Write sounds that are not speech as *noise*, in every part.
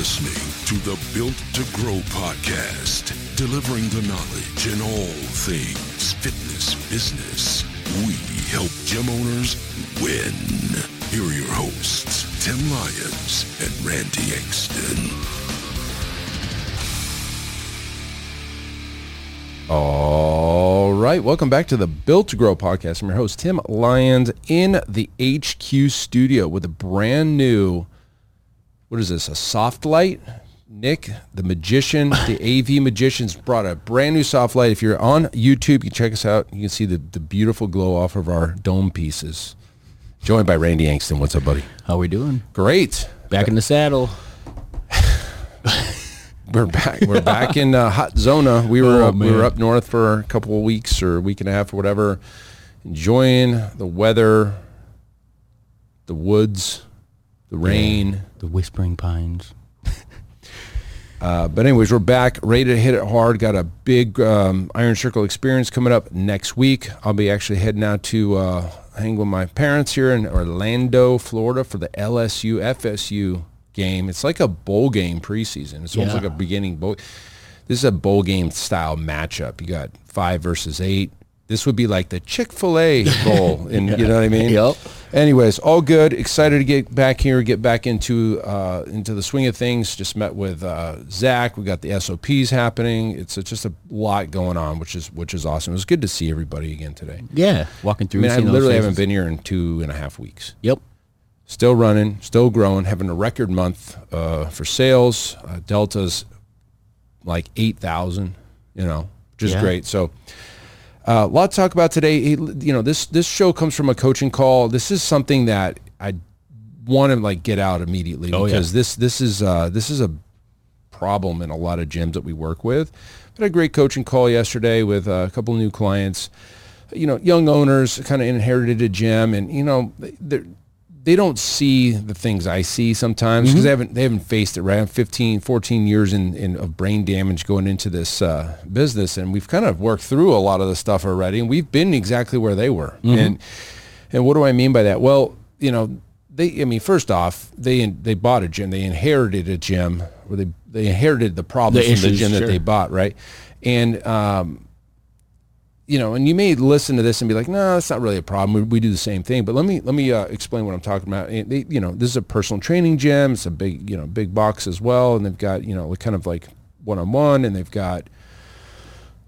Listening to the Built to Grow podcast, delivering the knowledge in all things fitness business. We help gym owners win. Here are your hosts, Tim Lyons and Randy Engston. All right, welcome back to the Built to Grow podcast. I'm your host Tim Lyons in the HQ studio with a brand new. What is this? A soft light? Nick, the magician, the *laughs* AV magicians brought a brand new soft light. If you're on YouTube, you can check us out. You can see the, the beautiful glow off of our dome pieces. Joined by Randy Angston. What's up, buddy? How are we doing? Great. Back in the saddle. *laughs* We're back. We're back in uh, hot zona. We were Oh, up, we were up north for a couple of weeks or a week and a half or whatever, enjoying the weather, the woods, the rain. The Whispering Pines. *laughs* Uh, but anyways, we're back, ready to hit it hard. Got a big um, Iron Circle experience coming up next week. I'll be actually heading out to uh, hang with my parents here in Orlando, Florida, for the LSU FSU game. It's like a bowl game preseason. It's almost like a beginning bowl. This is a bowl game style matchup. You got five versus eight. This would be like the Chick Fil A *laughs* bowl, and you know what I mean. Yep. Anyways, all good. Excited to get back here, get back into uh, into the swing of things. Just met with uh, Zach. We got the SOPs happening. It's, it's just a lot going on, which is which is awesome. It was good to see everybody again today. Yeah. Walking through. I mean, I seeing those literally haven't been here in two and a half weeks. Yep. Still running, still growing, having a record month uh, for sales. Uh, Delta's like eight thousand. You know, which is Yeah. great. So. Uh, a lot to talk about today. He- You know, this this show comes from a coaching call. This is something that I want to like get out immediately Oh, yeah. because this this is uh, this is a problem in a lot of gyms that we work with. Had a great coaching call yesterday with uh, a couple new clients. You know, young owners kind of inherited a gym, and you know they don't see the things I see sometimes because they haven't they haven't faced it. Right, I'm 15, 14 years in, in of brain damage going into this uh, business, and we've kind of worked through a lot of the stuff already, and we've been exactly where they were. And and what do I mean by that? Well, you know, they I mean, first off, they they bought a gym, they inherited a gym, or they they inherited the problems The from the issues, gym that they bought, right? And um, you know, and you may listen to this and be like, "No, that's not really a problem. We, we do the same thing." But let me let me uh, explain what I'm talking about. And they, you know, this is a personal training gym. It's a big, you know, big box as well, and they've got you know, kind of like one-on-one, and they've got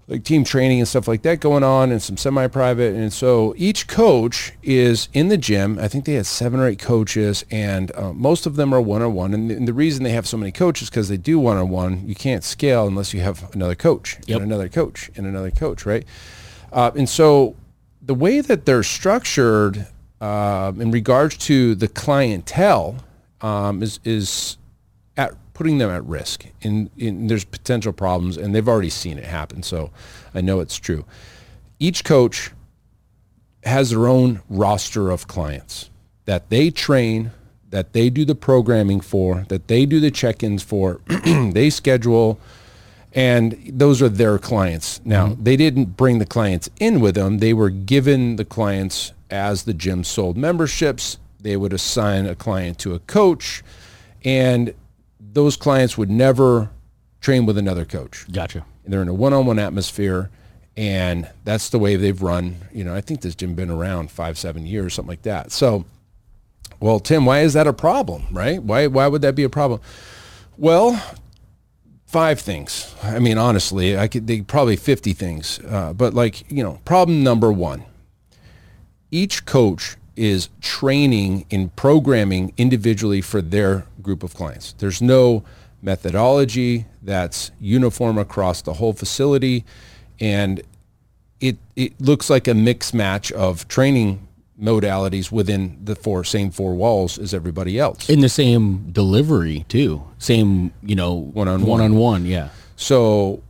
like team training and stuff like that going on, and some semi-private. And so each coach is in the gym. I think they had seven or eight coaches, and uh, most of them are one-on-one. And, the- and the reason they have so many coaches because they do one-on-one. You can't scale unless you have another coach Yep. and another coach and another coach, right? Uh, and so the way that they're structured um, in regards to the clientele um, is is at putting them at risk. And, and there's potential problems, and they've already seen it happen. So I know it's true. Each coach has their own roster of clients that they train, that they do the programming for, that they do the check-ins for, *clears throat* they schedule, and those are their clients. Now, mm-hmm. they didn't bring the clients in with them. They were given the clients as the gym sold memberships. They would assign a client to a coach, and those clients would never train with another coach. Gotcha. They're in a one-on-one atmosphere, and that's the way they've run. You know, I think this gym been around five, seven years, something like that. So, well, Tim, why is that a problem, right? Why why would that be a problem? Well, five things. I mean, honestly, I could they probably fifty things, uh, but like you know, problem number one. Each coach is training in programming individually for their group of clients. There's no methodology that's uniform across the whole facility, and it it looks like a mix match of training modalities within the four same four walls as everybody else. In the same delivery too. Same, you know, One-on-one. One on one. Yeah. So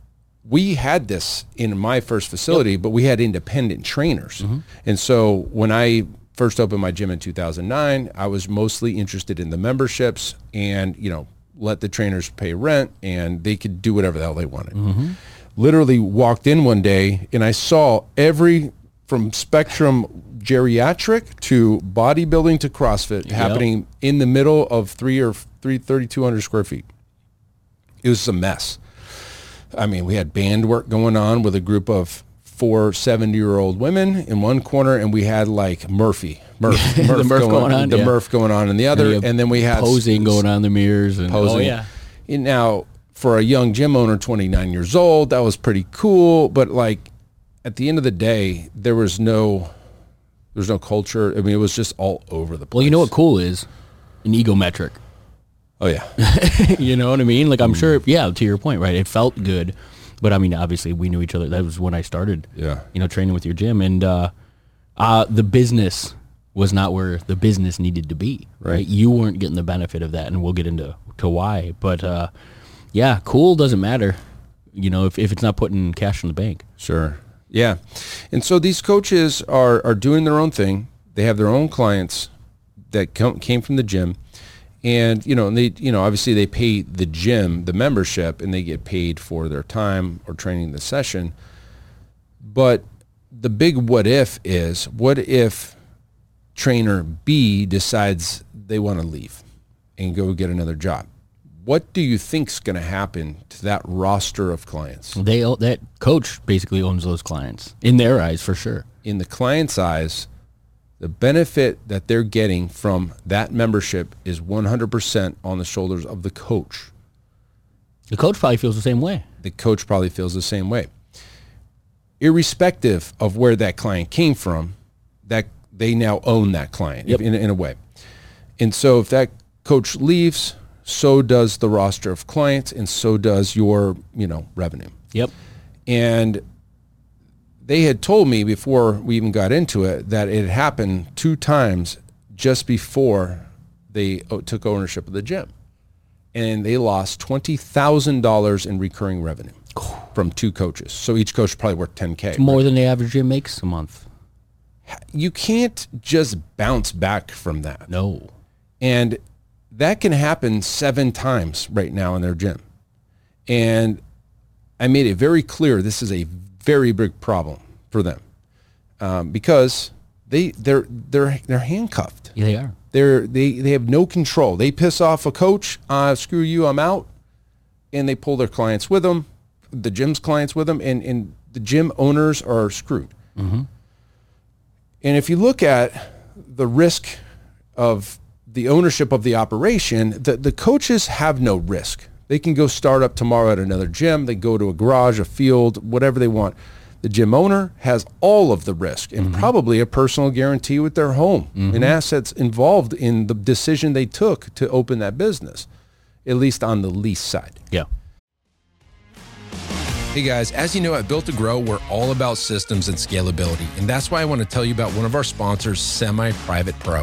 we had this in my first facility, but we had independent trainers. Mm-hmm. And so when I first opened my gym in 2009, I was mostly interested in the memberships and, you know, let the trainers pay rent and they could do whatever the hell they wanted. Mm-hmm. Literally walked in one day and I saw every from spectrum geriatric to bodybuilding to CrossFit happening in the middle of three or three, 3,200 square feet. It was a mess. I mean, we had band work going on with a group of four 70 year old women in one corner, and we had like Murphy, Murph, *laughs* Murph, Murph going on, the yeah. Murph going on in the other, you and, then we had posing s- going on in the mirrors and posing. oh yeah. And now, for a young gym owner, 29 years old, that was pretty cool. But like, at the end of the day, there was no, there was no culture. I mean, it was just all over the place. Well, you know what cool is? An ego metric. Oh yeah, *laughs* you know what I mean? Like Mm. I'm sure, yeah. To your point, right? It felt good, but I mean, obviously, we knew each other. That was when I started. Yeah. You know, training with your gym, and uh, uh, the business was not where the business needed to be. Right. You weren't getting the benefit of that, and we'll get into to why. But uh, yeah, cool doesn't matter. You know, if if it's not putting cash in the bank. Sure. Yeah. And so these coaches are, are doing their own thing. They have their own clients that come, came from the gym. And, you know, and they, you know, obviously they pay the gym, the membership, and they get paid for their time or training the session. But the big what if is what if trainer B decides they want to leave and go get another job? What do you think's going to happen to that roster of clients? They that coach basically owns those clients in their eyes for sure. in the client's eyes, the benefit that they're getting from that membership is 100% on the shoulders of the coach. The coach probably feels the same way. The coach probably feels the same way. Irrespective of where that client came from, that they now own that client Yep. in, in a way. And so if that coach leaves, so does the roster of clients and so does your, you know, revenue. Yep. And they had told me before we even got into it that it happened two times just before they oh, took ownership of the gym. And they lost $20,000 in recurring revenue *sighs* from two coaches. So each coach probably worth 10K. More than the average gym makes a month. You can't just bounce back from that. No. And that can happen seven times right now in their gym. And I made it very clear this is a very big problem for them um, because they they're they're they're handcuffed. Yeah, they are. They're they they have no control. They piss off a coach. Uh, screw you, I'm out. And they pull their clients with them, the gym's clients with them, and and the gym owners are screwed. And if you look at the risk of the ownership of the operation, the, the coaches have no risk. They can go start up tomorrow at another gym. They go to a garage, a field, whatever they want. The gym owner has all of the risk and mm-hmm. probably a personal guarantee with their home and mm-hmm. assets involved in the decision they took to open that business, at least on the lease side. Yeah. Hey guys, as you know, at Built to Grow, we're all about systems and scalability. And that's why I want to tell you about one of our sponsors, Semi Private Pro.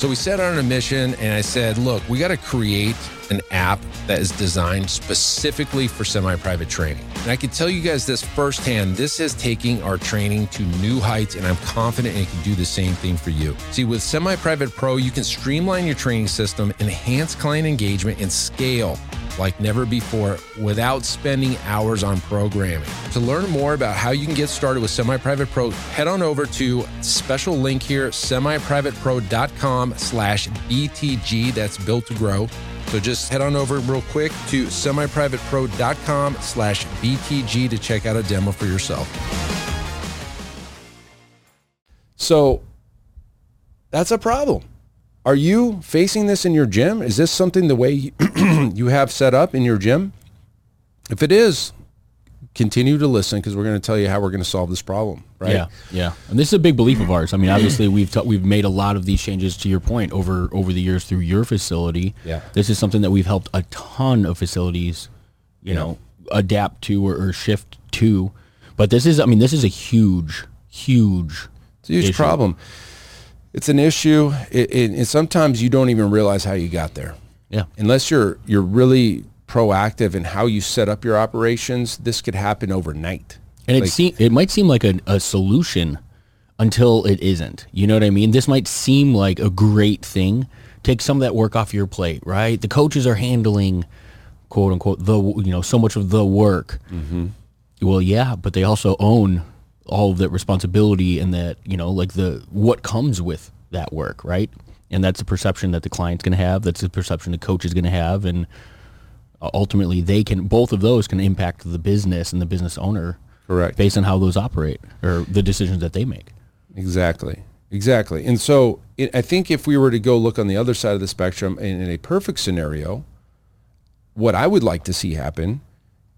So we set out on a mission, and I said, look, we got to create an app that is designed specifically for semi-private training. And I can tell you guys this firsthand, this is taking our training to new heights and I'm confident it can do the same thing for you. See, with Semi-Private Pro, you can streamline your training system, enhance client engagement and scale like never before without spending hours on programming. To learn more about how you can get started with Semi-Private Pro, head on over to special link here, semiprivatepro.com slash BTG. That's built to grow. So just head on over real quick to semiprivatepro.com slash BTG to check out a demo for yourself. So that's a problem. Are you facing this in your gym? Is this something the way you *clears throat* have set up in your gym? If it is, continue to listen because we're going to tell you how we're going to solve this problem. Right? Yeah, yeah. And this is a big belief of ours. I mean, obviously we've ta- we've made a lot of these changes to your point over over the years through your facility. Yeah. This is something that we've helped a ton of facilities, you know, adapt to or, or shift to. But this is, I mean, this is a huge, huge. Huge issue. problem. It's an issue, it, it, and sometimes you don't even realize how you got there. Yeah. Unless you're you're really proactive in how you set up your operations, this could happen overnight. And it seem it might seem like a, a solution until it isn't. You know what I mean? This might seem like a great thing. Take some of that work off your plate, right? The coaches are handling, quote unquote, the you know so much of the work. Mm-hmm. Well, yeah, but they also own all of that responsibility and that you know like the what comes with that work, right? And that's the perception that the client's going to have. That's the perception the coach is going to have, and ultimately they can both of those can impact the business and the business owner Correct. based on how those operate or the decisions that they make. Exactly. Exactly. And so it, I think if we were to go look on the other side of the spectrum in, in a perfect scenario, what I would like to see happen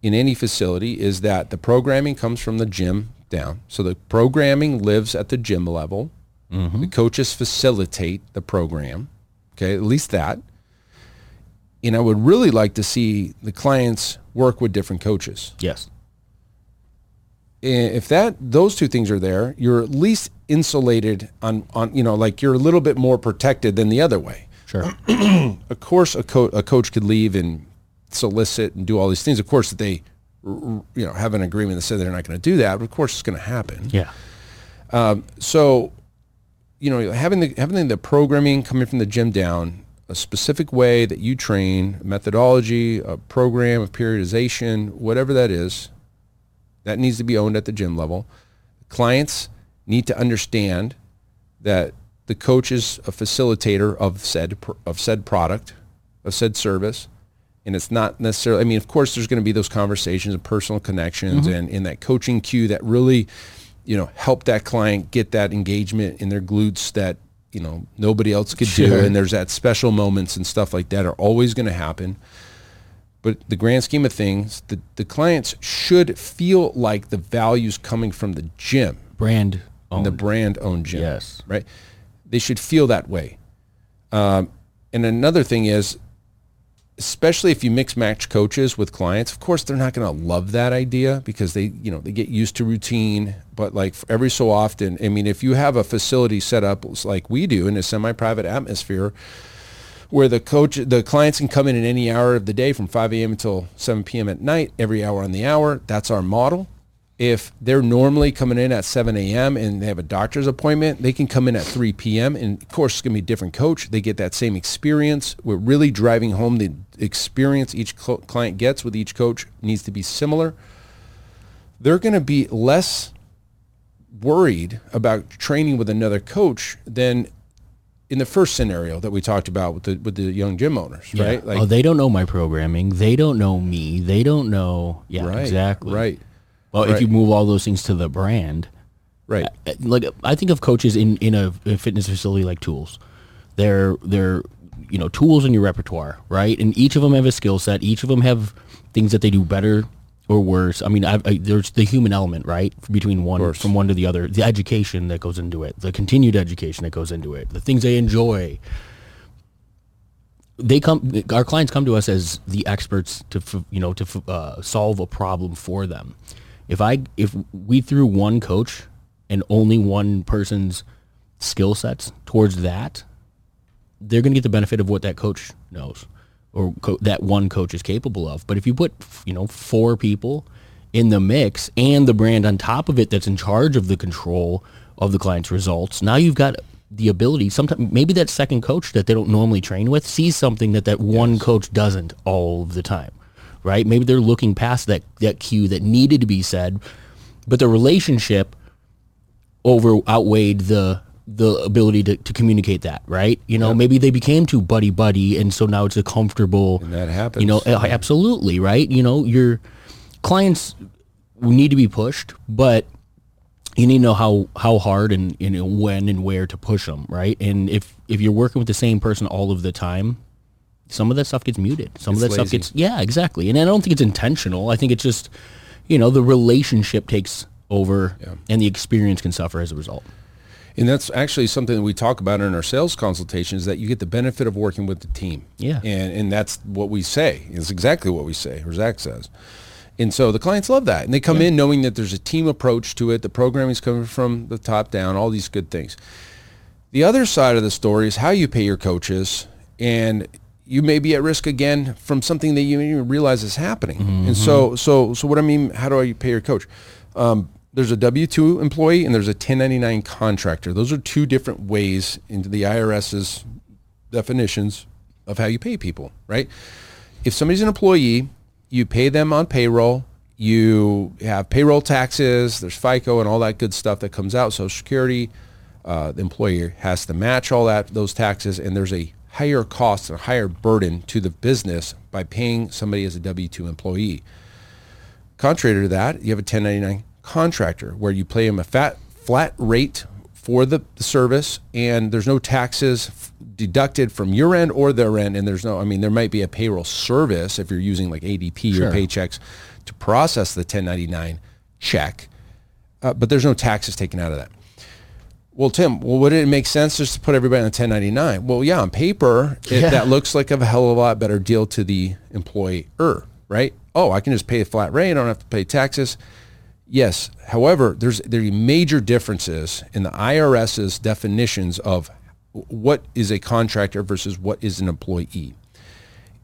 in any facility is that the programming comes from the gym down. So the programming lives at the gym level. Mm-hmm. The coaches facilitate the program. Okay, at least that. And I would really like to see the clients work with different coaches Yes. if that those two things are there, you're at least insulated on on you know like you're a little bit more protected than the other way. Sure. *clears throat* Of course, a, co- a coach could leave and solicit and do all these things. Of course, that they you know have an agreement that said they're not going to do that. But of course, it's going to happen. yeah. Um, so, you know, having the having the programming coming from the gym down, a specific way that you train, methodology, a program of periodization, whatever that is, that needs to be owned at the gym level. Clients need to understand that the coach is a facilitator of said of said product, of said service, and it's not necessarily. I mean, of course, there's going to be those conversations and personal connections, and in that coaching cue that really, you know, help that client get that engagement in their glutes that you know nobody else could do, and there's that special moments and stuff like that are always going to happen. But the grand scheme of things, the, the clients should feel like the value's coming from the gym Brand and the brand owned gym. Yes. Right? They should feel that way. Um, and another thing is, especially if you mix match coaches with clients, of course they're not going to love that idea because they, you know, they get used to routine. But like every so often, I mean, if you have a facility set up like we do in a semi-private atmosphere, where the coach, the clients can come in at any hour of the day from 5 a.m. until 7 p.m. at night, every hour on the hour. That's our model. If they're normally coming in at 7 a.m. and they have a doctor's appointment, they can come in at 3 p.m. And of course, it's going to be a different coach. They get that same experience. We're really driving home the experience each cl- client gets with each coach needs to be similar. They're going to be less worried about training with another coach than in the first scenario that we talked about with the with the young gym owners, Yeah. right? oh, they don't know my programming. They don't know me. They don't know. Yeah, right, exactly. right, Well, if you move all those things to the brand, right. uh, like I think of coaches in in a, a fitness facility like tools. They're they're you know tools in your repertoire, right? And each of them have a skill set. Each of them have things that they do better or worse. I mean, I've, I, there's the human element, right, between one from one to the other. The education that goes into it, the continued education that goes into it, the things they enjoy. They come. Our clients come to us as the experts to you know to uh, solve a problem for them. If I if we threw one coach and only one person's skill sets towards that, they're going to get the benefit of what that coach knows or co- that one coach is capable of. But if you put, you know, four people in the mix and the brand on top of it that's in charge of the control of the client's results, now you've got the ability, sometimes maybe that second coach that they don't normally train with sees something that that one coach doesn't all of the time, right? Maybe they're looking past that, that cue that needed to be said, but the relationship over outweighed the the ability to, to communicate that, right? You know, maybe they became too buddy buddy, and so now it's a comfortable. And that happens. You know, absolutely, right? You know, your clients need to be pushed, but you need to know how how hard and you know when and where to push them, right? And if if you're working with the same person all of the time, some of that stuff gets muted. Some of It's that stuff gets yeah, exactly. And I don't think it's intentional. I think it's just you know, the relationship takes over and the experience can suffer as a result. And that's actually something that we talk about in our sales consultations that you get the benefit of working with the team. Yeah. And and that's what we say. It's exactly what we say, or Zach says. And so the clients love that. And they come in knowing that there's a team approach to it. The programming is coming from the top down, all these good things. The other side of the story is how you pay your coaches. And you may be at risk again from something that you didn't even realize is happening. And so, so, so what I mean, how do I pay your coach? Um, there's a W-2 employee and there's a 1099 contractor. Those are two different ways into the IRS's definitions of how you pay people, right? If somebody's an employee, you pay them on payroll. You have payroll taxes. There's FICA and all that good stuff that comes out. Social Security. Uh, the employer has to match all that those taxes, and there's a higher costs and higher burden to the business by paying somebody as a W-2 employee. Contrary to that, you have a 1099 contractor where you pay them a fat flat rate for the, the service and there's no taxes f- deducted from your end or their end and there's no I mean there might be a payroll service if you're using like ADP Sure. or Paychex to process the 1099 check uh, but there's no taxes taken out of that. Well, Tim, well, would it make sense just to put everybody on 1099? Well, yeah, on paper, it, Yeah. that looks like a hell of a lot better deal to the employer, right? Oh, I can just pay a flat rate. I don't have to pay taxes. Yes. However, there's there are major differences in the IRS's definitions of what is a contractor versus what is an employee.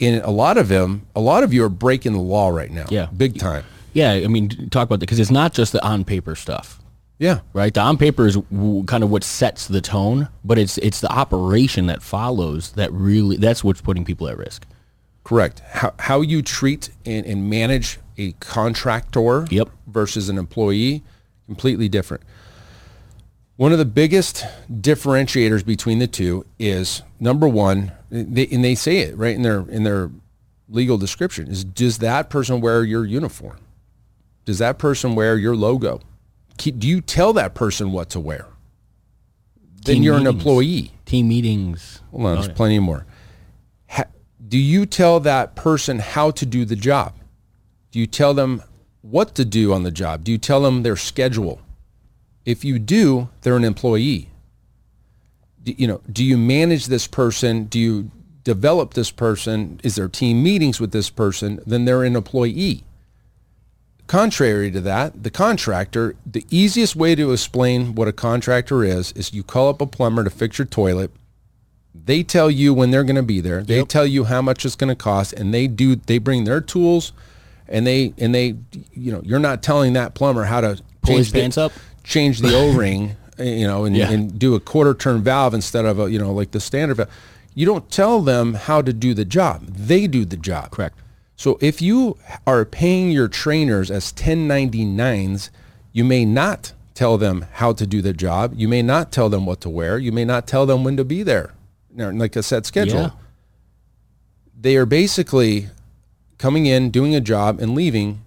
And a lot of them, a lot of you are breaking the law right now. Yeah. Big time. Yeah, I mean, talk about that because it's not just the on paper stuff, Yeah. right? The on paper is w- kind of what sets the tone, but it's it's the operation that follows that really that's what's putting people at risk. Correct. How, how you treat and, and manage a contractor Yep. versus an employee, completely different. One of the biggest differentiators between the two is number one, they, and they say it right in their in their legal description is does that person wear your uniform? Does that person wear your logo? Do you tell that person what to wear? Then Team you're an employee. Team meetings. Hold on, Oh, there's yeah. plenty more. Ha, do you tell that person how to do the job? Do you tell them what to do on the job? Do you tell them their schedule? If you do, they're an employee. Do, you know, do you manage this person? Do you develop this person? Is there team meetings with this person? Then they're an employee. Contrary to that, the contractor, the easiest way to explain what a contractor is, is you call up a plumber to fix your toilet. They tell you when they're going to be there. They tell you how much it's going to cost, and they do. They bring their tools, and they and they, you know, you're not telling that plumber how to Pull his change the- pants up? change the O-ring, *laughs* eh, you know, and, Yeah. and do a quarter turn valve instead of a, you know, like the standard valve. You don't tell them how to do the job. They do the job. Correct. So if you are paying your trainers as 1099s, you may not tell them how to do the job. You may not tell them what to wear. You may not tell them when to be there, like a set schedule. Yeah. They are basically coming in, doing a job, and leaving,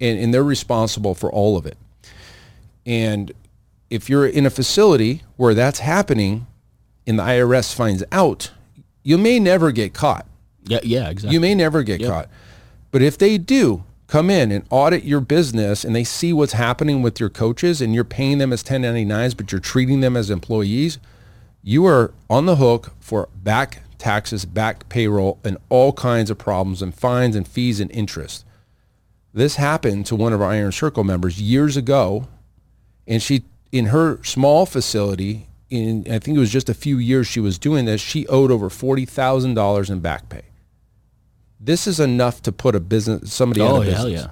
and, and they're responsible for all of it. And if you're in a facility where that's happening and the IRS finds out, you may never get caught. Yeah, yeah, exactly. You may never get caught. But if they do come in and audit your business and they see what's happening with your coaches and you're paying them as 1099s, but you're treating them as employees, you are on the hook for back taxes, back payroll, and all kinds of problems and fines and fees and interest. This happened to one of our Iron Circle members years ago, and she, in her small facility, in I think it was just a few years she was doing this, she owed over forty thousand dollars in back pay. This is enough to put a business somebody oh, of yeah, hell business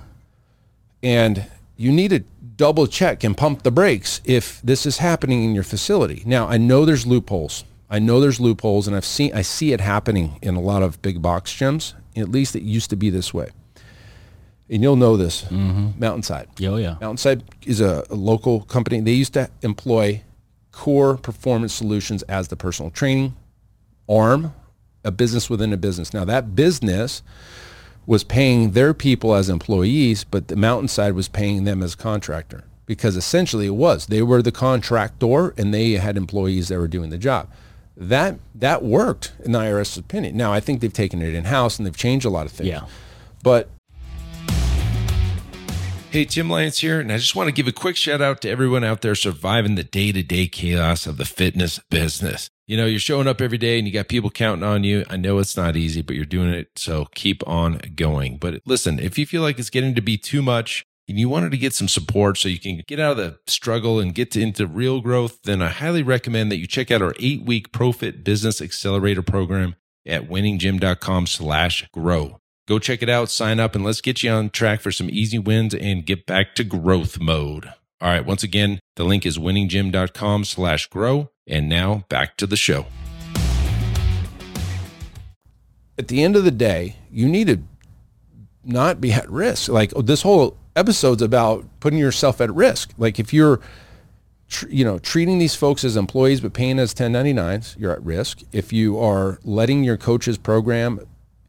yeah. and you need to double check and pump the brakes if this is happening in your facility. Now, I know there's loopholes. I know there's loopholes and I've seen I see it happening in a lot of big box gyms. At least it used to be this way. And you'll know this. Mm-hmm. Mountainside. Oh, yeah. Mountainside is a, a local company. They used to employ Core Performance Solutions as the personal training arm, a business within a business. Now that business was paying their people as employees, but the Mountainside was paying them as contractor because essentially it was they were the contractor and they had employees that were doing the job. That that worked in the IRS's opinion. Now I think they've taken it in house and they've changed a lot of things. Yeah. But Hey, Tim Lyons here, and I just want to give a quick shout out to everyone out there surviving the day to day chaos of the fitness business. You know, you're showing up every day and you got people counting on you. I know it's not easy, but you're doing it. So keep on going. But listen, if you feel like it's getting to be too much and you wanted to get some support so you can get out of the struggle and get to, into real growth, then I highly recommend that you check out our eight week Profit Business Accelerator program at winninggym.com slash grow. Go check it out, sign up, and let's get you on track for some easy wins and get back to growth mode. All right, once again, the link is winninggym.com slash grow. And now back to the show. At the end of the day, you need to not be at risk. Like oh, this whole episode's about putting yourself at risk. Like if you're, you know, treating these folks as employees but paying as 1099s, you're at risk. If you are letting your coaches program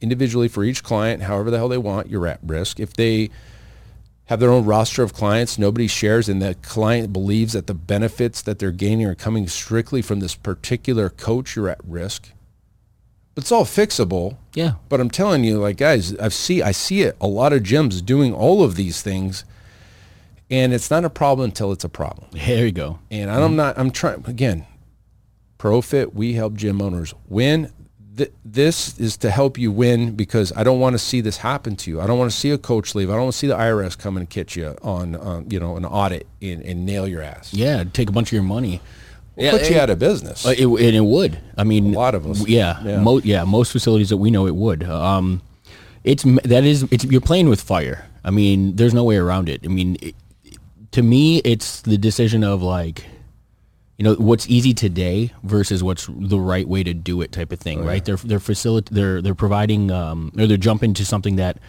individually for each client, however the hell they want, you're at risk. If they have their own roster of clients, nobody shares, and the client believes that the benefits that they're gaining are coming strictly from this particular coach, you're at risk. But it's all fixable. Yeah. But I'm telling you, like guys, I see I see it. A lot of gyms doing all of these things, and it's not a problem until it's a problem. There you go. And I'm mm-hmm. not. I'm trying again. ProFit, we help gym owners win th- this is to help you win because I don't want to see this happen to you. I don't want to see a coach leave. I don't want to see the IRS come and catch you on, um, you know, an audit and, and, nail your ass. Yeah, take a bunch of your money. We'll yeah, put you it, out of business. Uh, it, and it would. I mean, a lot of us. Yeah, yeah. Mo- yeah most facilities that we know it would. Um, it's that is it's you're playing with fire. I mean, there's no way around it. I mean, it, to me, it's the decision of like you know what's easy today versus what's the right way to do it type of thing, oh, right? Yeah. They're they're facilita- they're they're providing um, or they're jumping to something that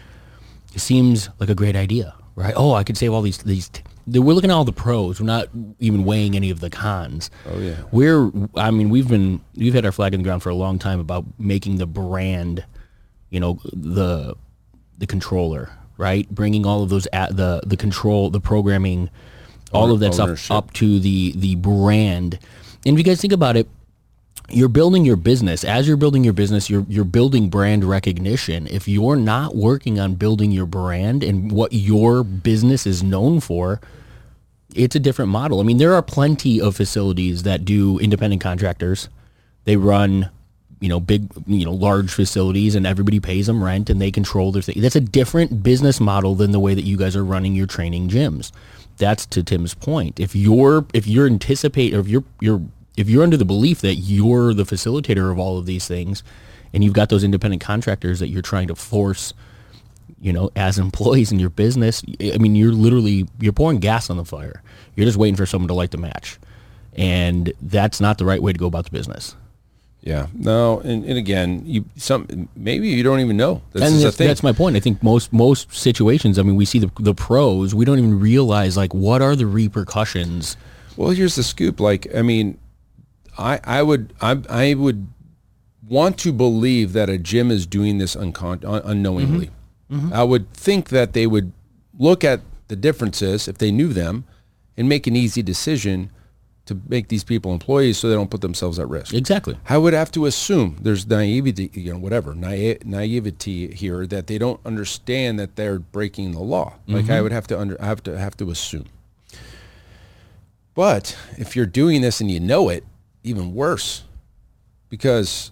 seems like a great idea, right? Oh, I could save all these these. T- we're looking at all the pros. We're not even weighing any of the cons. Oh yeah. We're I mean we've been we've had our flag in the ground for a long time about making the brand, you know the the controller right, bringing all of those at the the control the programming all of that stuff up to the the brand. And if you guys think about it, you're building your business. As you're building your business, you're you're building brand recognition. If you're not working on building your brand and what your business is known for, it's a different model. I mean, there are plenty of facilities that do independent contractors. They run, you know, big, you know, large facilities and everybody pays them rent and they control their thing. That's a different business model than the way that you guys are running your training gyms that's to Tim's point. If you're if you're anticipate or if you're you're if you're under the belief that you're the facilitator of all of these things and you've got those independent contractors that you're trying to force you know as *laughs* employees in your business i mean you're literally you're pouring gas on the fire. You're just waiting for someone to light the match. And that's not the right way to go about the business yeah. No, and, and again, you some maybe you don't even know. That's and that's, that's, my point. I think most most situations, I mean, we see the the pros, we don't even realize like what are the repercussions. Well, here's the scoop. Like, I mean, I I would I I would want to believe that a gym is doing this uncon- un- unknowingly. Mm-hmm. Mm-hmm. I would think that they would look at the differences if they knew them and make an easy decision to make these people employees so they don't put themselves at risk. Exactly. I would have to assume there's naivety, you know, whatever, naive, naivety here that they don't understand that they're breaking the law. Mm-hmm. Like I would have to under, I have to have to assume. But if you're doing this and you know it, even worse, because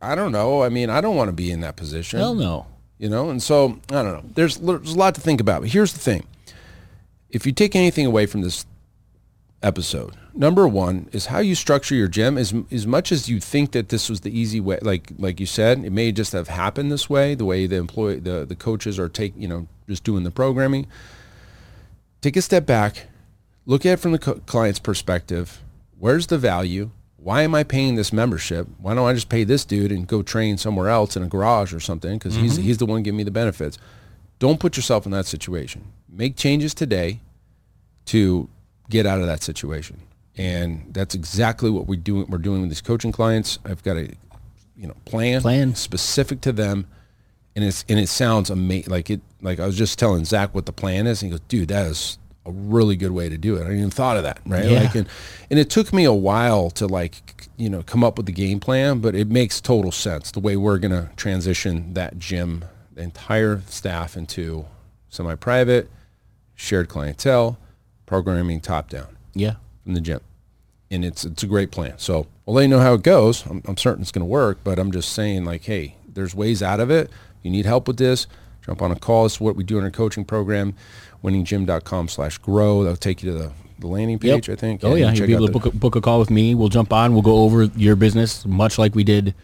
I don't know. I mean, I don't want to be in that position. Hell no. You know, and so I don't know. There's there's a lot to think about. But here's the thing: if you take anything away from this episode. Number one is how you structure your gym. As as much as you think that this was the easy way, like like you said, it may just have happened this way. The way the employee, the the coaches are take, you know, just doing the programming. Take a step back, look at it from the co- client's perspective. Where's the value? Why am I paying this membership? Why don't I just pay this dude and go train somewhere else in a garage or something? Because mm-hmm. he's he's the one giving me the benefits. Don't put yourself in that situation. Make changes today to get out of that situation. And that's exactly what we do. We're doing with these coaching clients. I've got a, you know, plan, plan specific to them, and it's and it sounds amazing. Like it, like I was just telling Zach what the plan is, and he goes, "Dude, that is a really good way to do it. I didn't even thought of that, right? Yeah. Like, and, and it took me a while to like, you know, come up with the game plan, but it makes total sense the way we're going to transition that gym, the entire staff into semi-private, shared clientele, programming top down Yeah. from the gym. And it's it's a great plan. So we'll let you know how it goes. I'm, I'm certain it's going to work, but I'm just saying like, hey, there's ways out of it. You need help with this, jump on a call. Is what we do in our coaching program, winninggym.com slash grow. That'll take you to the, the landing Yep. page, I think. Oh and yeah, you'll be able to book a, book a call with me. We'll jump on. We'll go over your business, much like we did.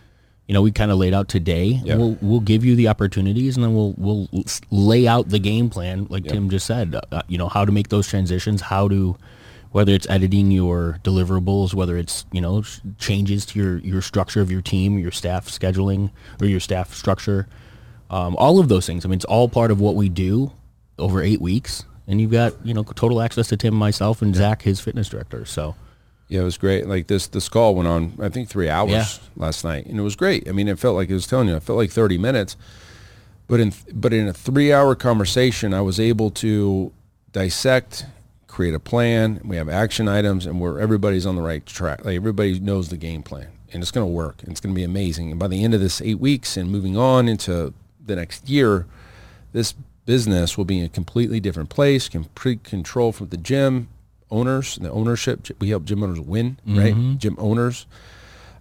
You know, we kind of laid out today. Yeah. We'll we'll give you the opportunities, and then we'll we'll lay out the game plan, like Tim just said. Uh, you know, how to make those transitions, how to, whether it's editing your deliverables, whether it's you know sh- changes to your your structure of your team, your staff scheduling, or your staff structure, um, all of those things. I mean, it's all part of what we do over eight weeks, and you've got you know total access to Tim, myself, and Zach, his fitness director. So. Yeah, it was great. Like this, this call went on, I think three hours Yeah. last night, and it was great. I mean, it felt like it was telling you, it felt like 30 minutes, but in but in a three-hour conversation, I was able to dissect, create a plan. We have action items, and where everybody's on the right track. Like everybody knows the game plan, and it's going to work. And it's going to be amazing. And by the end of this eight weeks, and moving on into the next year, this business will be in a completely different place, complete control from the gym owners, the ownership. We help gym owners win, right? Gym owners.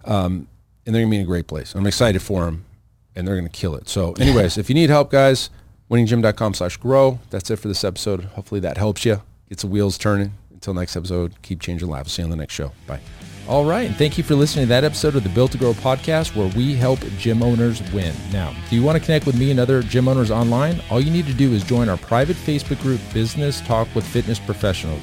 Um, and they're going to be in a great place. I'm excited for them, and they're going to kill it. So anyways, if you need help, guys, winninggym.com slash grow. That's it for this episode. Hopefully that helps you. Gets the wheels turning. Until next episode, keep changing lives. See you on the next show. Bye. All right, and thank you for listening to that episode of the Built to Grow podcast where we help gym owners win. Now, do you want to connect with me and other gym owners online? All you need to do is join our private Facebook group, Business Talk with Fitness Professionals.